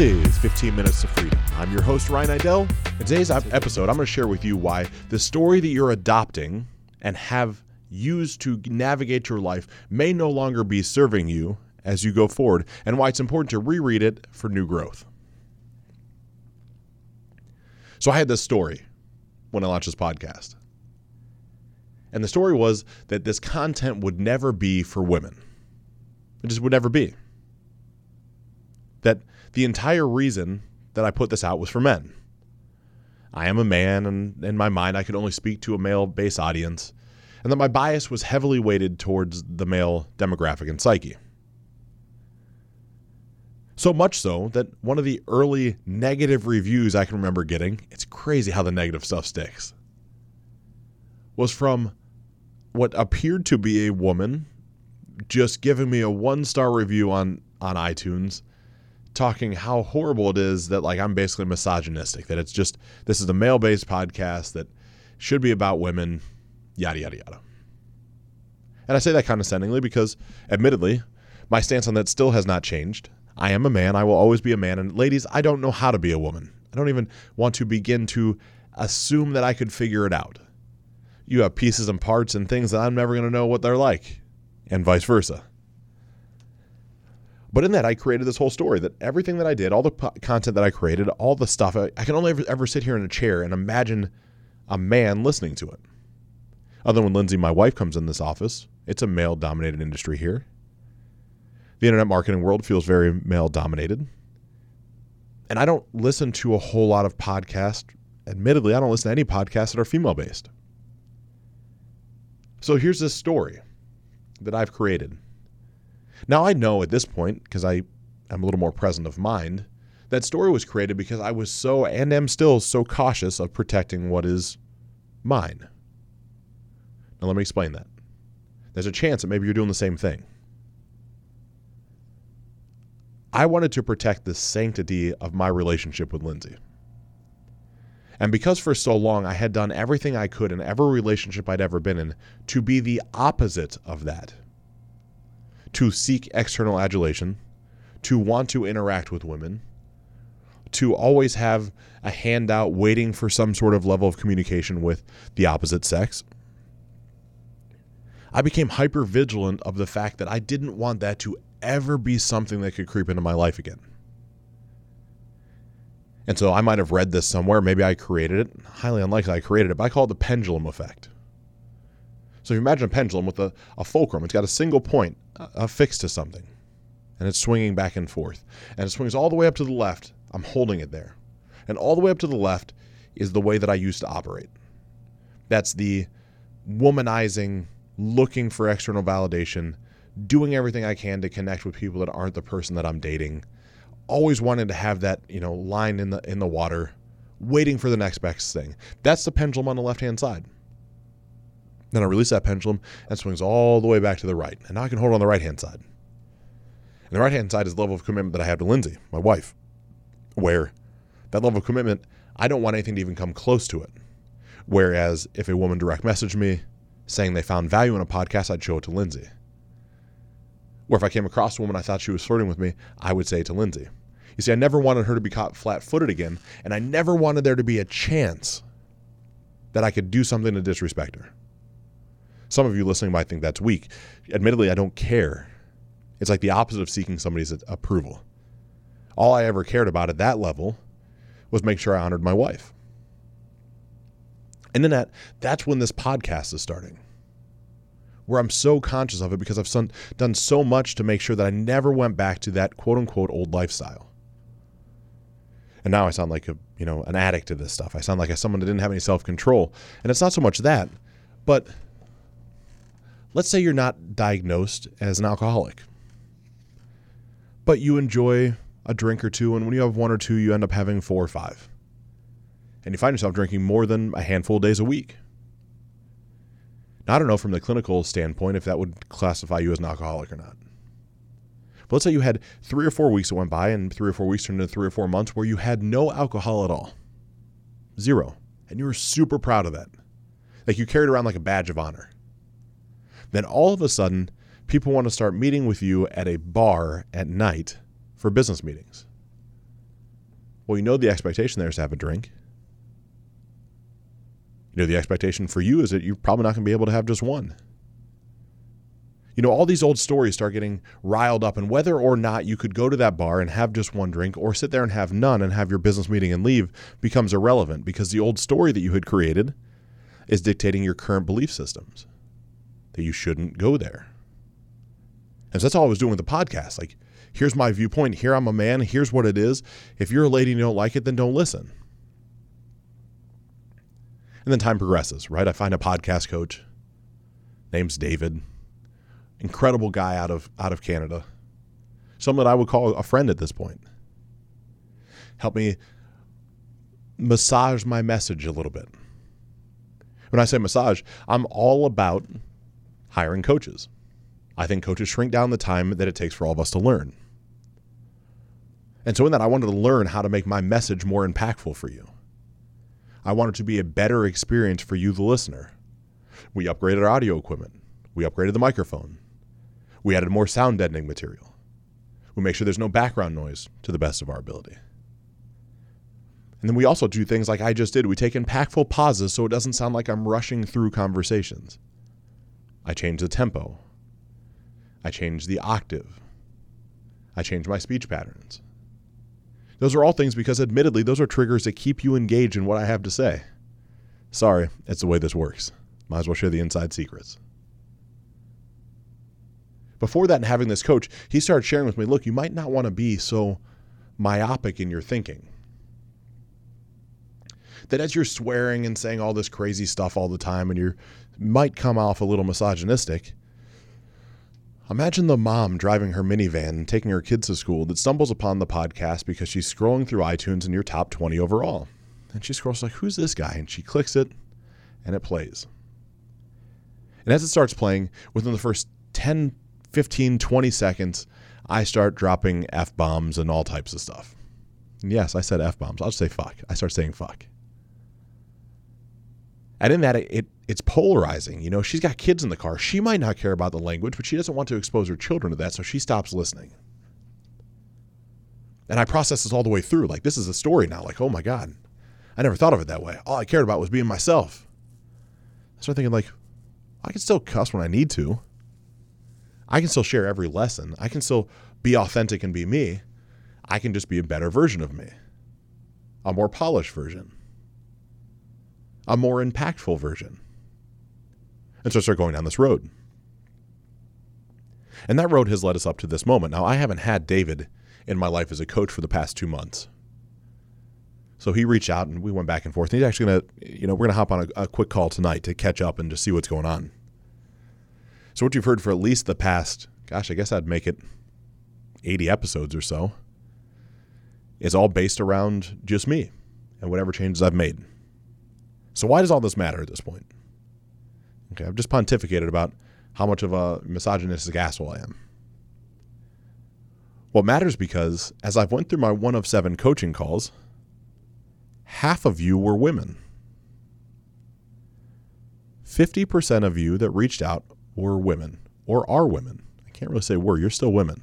This is 15 Minutes to Freedom. I'm your host, Ryan Idell. In today's episode, I'm going to share with you why the story that you're adopting and have used to navigate your life may no longer be serving you as you go forward, and why it's important to reread it for new growth. So, I had this story when I launched this podcast. And the story was that this content would never be for women. It just would never be. That the entire reason that I put this out was for men. I am a man, and in my mind, I could only speak to a male base audience, and that my bias was heavily weighted towards the male demographic and psyche. So much so that one of the early negative reviews I can remember getting, it's crazy how the negative stuff sticks, was from what appeared to be a woman just giving me a one star review on, on iTunes talking how horrible it is that like I'm basically misogynistic, that it's just this is a male based podcast that should be about women, yada yada yada. And I say that condescendingly because admittedly, my stance on that still has not changed. I am a man, I will always be a man, and ladies, I don't know how to be a woman. I don't even want to begin to assume that I could figure it out. You have pieces and parts and things that I'm never going to know what they're like, and vice versa. But in that, I created this whole story that everything that I did, all the content that I created, all the stuff, I, I can only ever, ever, sit here in a chair and imagine a man listening to it. Other than when Lindsay, my wife, comes in this office, it's a male dominated industry here. The internet marketing world feels very male dominated. And I don't listen to a whole lot of podcasts. Admittedly, I don't listen to any podcasts that are female based. So here's this story that I've created now I know at this point, because I am a little more present of mind, that story was created because I was so and am still so cautious of protecting what is mine. Now let me explain that. There's a chance that maybe you're doing the same thing. I wanted to protect the sanctity of my relationship with Lindsay. And because for so long I had done everything I could in every relationship I'd ever been in to be the opposite of that to seek external adulation, to want to interact with women, to always have a handout waiting for some sort of level of communication with the opposite sex. I became hyper vigilant of the fact that I didn't want that to ever be something that could creep into my life again. And so I might have read this somewhere. Maybe I created it. Highly unlikely I created it, but I call it the pendulum effect. So if you imagine a pendulum with a, a fulcrum, it's got a single point affixed to something, and it's swinging back and forth. And it swings all the way up to the left. I'm holding it there. And all the way up to the left is the way that I used to operate. That's the womanizing, looking for external validation, doing everything I can to connect with people that aren't the person that I'm dating. Always wanting to have that, you know, line in the in the water, waiting for the next best thing. That's the pendulum on the left-hand side. Then I release that pendulum and swings all the way back to the right. And now I can hold on the right hand side. And the right hand side is the level of commitment that I have to Lindsay, my wife, where that level of commitment, I don't want anything to even come close to it. Whereas if a woman direct messaged me saying they found value in a podcast, I'd show it to Lindsay. Or if I came across a woman I thought she was flirting with me, I would say to Lindsay. You see, I never wanted her to be caught flat footed again, and I never wanted there to be a chance that I could do something to disrespect her. Some of you listening might think that's weak. Admittedly, I don't care. It's like the opposite of seeking somebody's approval. All I ever cared about at that level was make sure I honored my wife. And then that that's when this podcast is starting. Where I'm so conscious of it because I've done so much to make sure that I never went back to that quote unquote old lifestyle. And now I sound like a, you know, an addict to this stuff. I sound like someone that didn't have any self-control. And it's not so much that, but let's say you're not diagnosed as an alcoholic, but you enjoy a drink or two, and when you have one or two, you end up having four or five. And you find yourself drinking more than a handful of days a week. Now, I don't know from the clinical standpoint if that would classify you as an alcoholic or not. But let's say you had three or four weeks that went by, and three or four weeks turned into three or four months where you had no alcohol at all. Zero. And you were super proud of that. Like you carried around like a badge of honor then all of a sudden, people want to start meeting with you at a bar at night for business meetings. Well, you know the expectation there is to have a drink. You know the expectation for you is that you're probably not going to be able to have just one. You know, all these old stories start getting riled up, and whether or not you could go to that bar and have just one drink or sit there and have none and have your business meeting and leave becomes irrelevant because the old story that you had created is dictating your current belief systems that you shouldn't go there. And so that's all I was doing with the podcast. Like, here's my viewpoint. Here I'm a man. Here's what it is. If you're a lady and you don't like it, then don't listen. And then time progresses, right? I find a podcast coach. Name's David. Incredible guy out of out of Canada. Someone that I would call a friend at this point. Help me massage my message a little bit. When I say massage, I'm all about hiring coaches. I think coaches shrink down the time that it takes for all of us to learn. And so, in that, I wanted to learn how to make my message more impactful for you. I wanted to be a better experience for you, the listener. We upgraded our audio equipment. We upgraded the microphone. We added more sound deadening material. We make sure there's no background noise to the best of our ability. And then we also do things like I just did. We take impactful pauses so it doesn't sound like I'm rushing through conversations. I change the tempo. I change the octave. I change my speech patterns. Those are all things because, admittedly, those are triggers that keep you engaged in what I have to say. Sorry, it's the way this works. Might as well share the inside secrets. Before that, and having this coach, he started sharing with me look, you might not want to be so myopic in your thinking. That as you're swearing and saying all this crazy stuff all the time and you might come off a little misogynistic, Imagine the mom driving her minivan and taking her kids to school that stumbles upon the podcast because she's scrolling through iTunes and you're top 20 overall. And she scrolls like, who's this guy? And she clicks it and it plays. And as it starts playing, within the first 10, 15, 20 seconds, I start dropping F bombs and all types of stuff. And yes, I said F bombs. I'll just say fuck. I start saying fuck. And in that, it, it, it's polarizing. You know, she's got kids in the car. She might not care about the language, but she doesn't want to expose her children to that, so she stops listening. And I process this all the way through. Like, this is a story now. Like, oh my God, I never thought of it that way. All I cared about was being myself. I start thinking, like, I can still cuss when I need to. I can still share every lesson. I can still be authentic and be me. I can just be a better version of me, a more polished version a more impactful version. And so I going down this road. And that road has led us up to this moment. Now, I haven't had David in my life as a coach for the past two months. So he reached out and we went back and forth. And he's actually going to, you know, we're going to hop on a, a, quick call tonight to catch up and just see what's going on. So, what you've heard for at least the past, gosh, I guess I'd make it 80 episodes or so, is all based around just me and whatever changes I've made. So why does all this matter at this point? Okay, I've just pontificated about how much of a misogynistic asshole I am. What matters because as I've went through my one of seven coaching calls, half of you were women. 50% of you that reached out were women or are women. I can't really say were, you're still women.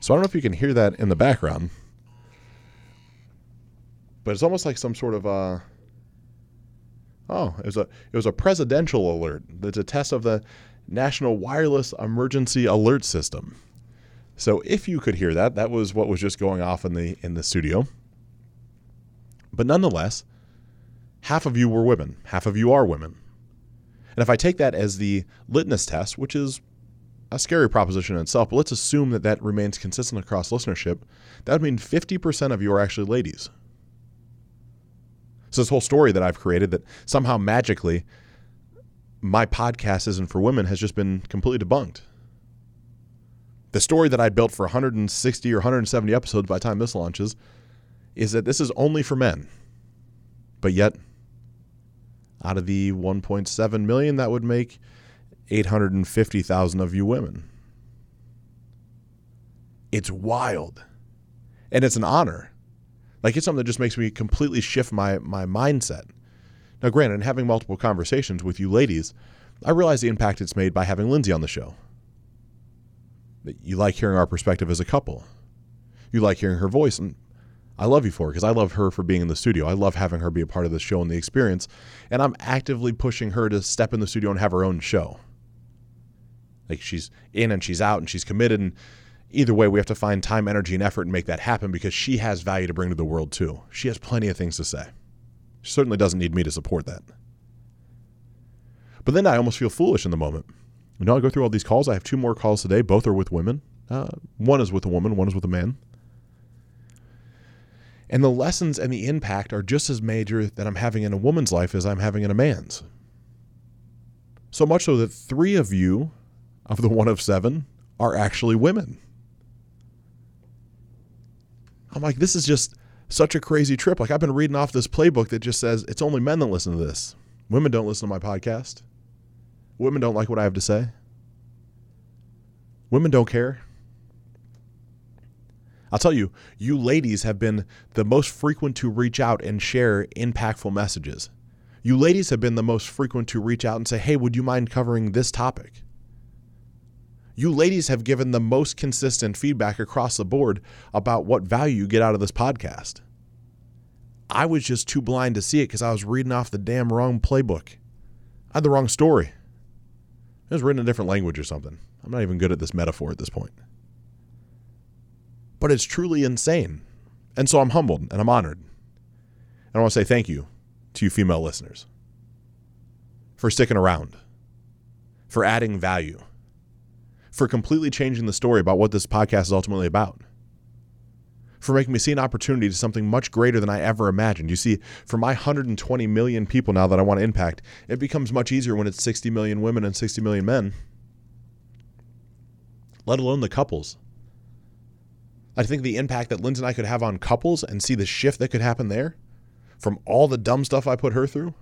So I don't know if you can hear that in the background, but it's almost like some sort of uh oh, it was a it was a presidential alert. That's a test of the National Wireless Emergency Alert System. So if you could hear that, that was what was just going off in the in the studio. But nonetheless, half of you were women, half of you are women. And if I take that as the litmus test, which is a scary proposition in itself, but let's assume that that remains consistent across listenership. That would mean 50% of you are actually ladies. So, this whole story that I've created that somehow magically my podcast isn't for women has just been completely debunked. The story that I built for 160 or 170 episodes by the time this launches is that this is only for men. But yet, out of the 1.7 million, that would make 850,000 of you women. It's wild. And it's an honor. Like it's something that just makes me completely shift my my mindset. Now, granted, in having multiple conversations with you ladies, I realize the impact it's made by having Lindsay on the show. That you like hearing our perspective as a couple. You like hearing her voice, and I love you for it because I love her for being in the studio. I love having her be a part of the show and the experience, and I'm actively pushing her to step in the studio and have her own show. Like she's in and she's out and she's committed, and either way, we have to find time, energy, and effort and make that happen because she has value to bring to the world too. She has plenty of things to say. She certainly doesn't need me to support that. But then I almost feel foolish in the moment. You know, I go through all these calls. I have two more calls today. Both are with women. Uh, one is with a woman, one is with a man. And the lessons and the impact are just as major that I'm having in a woman's life as I'm having in a man's. So much so that three of you, of the one of seven, are actually women. I'm like, this is just such a crazy trip. Like, I've been reading off this playbook that just says it's only men that listen to this. Women don't listen to my podcast. Women don't like what I have to say. Women don't care. I'll tell you, you ladies have been the most frequent to reach out and share impactful messages. You ladies have been the most frequent to reach out and say, hey, would you mind covering this topic? You ladies have given the most consistent feedback across the board about what value you get out of this podcast. I was just too blind to see it because I was reading off the damn wrong playbook. I had the wrong story. It was written in a different language or something. I'm not even good at this metaphor at this point. But it's truly insane. And so I'm humbled and I'm honored. And I want to say thank you to you female listeners for sticking around, for adding value, for completely changing the story about what this podcast is ultimately about, for making me see an opportunity to something much greater than I ever imagined. You see, for my 120 million people now that I want to impact, it becomes much easier when it's 60 million women and 60 million men, let alone the couples. I think the impact that Lindsay and I could have on couples and see the shift that could happen there from all the dumb stuff I put her through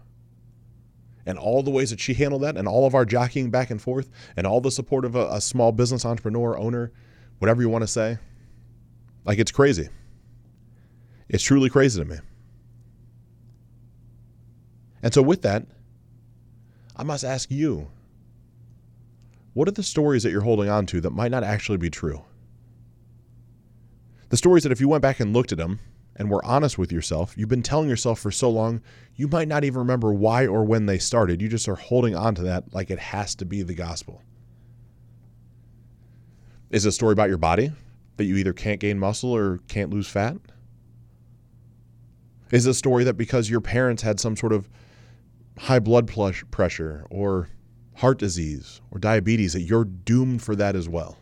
and all the ways that she handled that and all of our jockeying back and forth and all the support of a, a small business entrepreneur, owner, whatever you want to say. Like it's crazy. It's truly crazy to me. And so, with that, I must ask you what are the stories that you're holding on to that might not actually be true? The stories that if you went back and looked at them and were honest with yourself, you've been telling yourself for so long, you might not even remember why or when they started. You just are holding on to that like it has to be the gospel. Is it a story about your body that you either can't gain muscle or can't lose fat? Is it a story that because your parents had some sort of high blood pressure or heart disease or diabetes that you're doomed for that as well?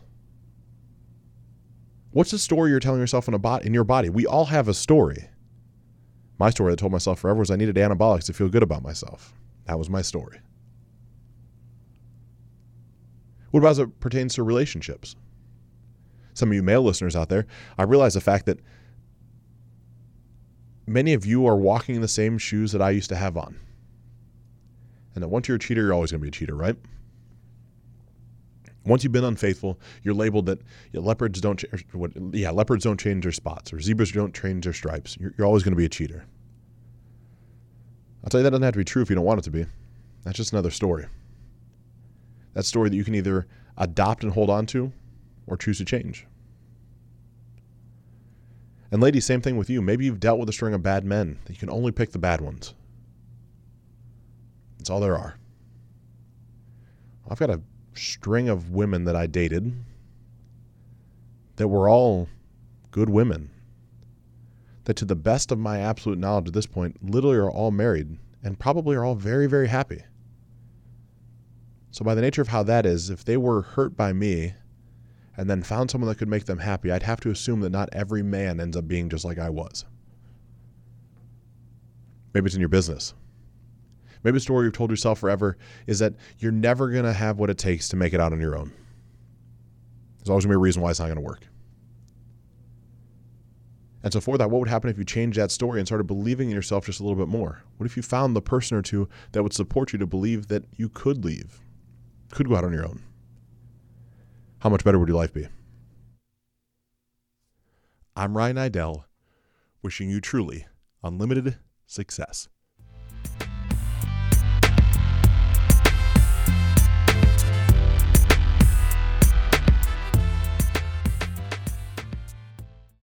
What's the story you're telling yourself in a bot in your body? We all have a story. My story I told myself forever was I needed anabolics to feel good about myself. That was my story. What about as it pertains to relationships? Some of you male listeners out there, I realize the fact that many of you are walking in the same shoes that I used to have on. And that once you're a cheater, you're always going to be a cheater, right? Once you've been unfaithful, you're labeled that leopards don't. Ch- er, what, yeah, leopards don't change their spots, or zebras don't change their stripes. You're, you're always going to be a cheater. I'll tell you that doesn't have to be true if you don't want it to be. That's just another story. That story that you can either adopt and hold on to, or choose to change. And ladies, same thing with you. Maybe you've dealt with a string of bad men that you can only pick the bad ones. That's all there are. I've got a string of women that I dated that were all good women. That, to the best of my absolute knowledge at this point, literally are all married and probably are all very, very happy. So, by the nature of how that is, if they were hurt by me and then found someone that could make them happy, I'd have to assume that not every man ends up being just like I was. Maybe it's in your business. Maybe the story you've told yourself forever is that you're never going to have what it takes to make it out on your own. There's always going to be a reason why it's not going to work. And so, for that, what would happen if you changed that story and started believing in yourself just a little bit more? What if you found the person or two that would support you to believe that you could leave, could go out on your own? How much better would your life be? I'm Ryan Idell, wishing you truly unlimited success.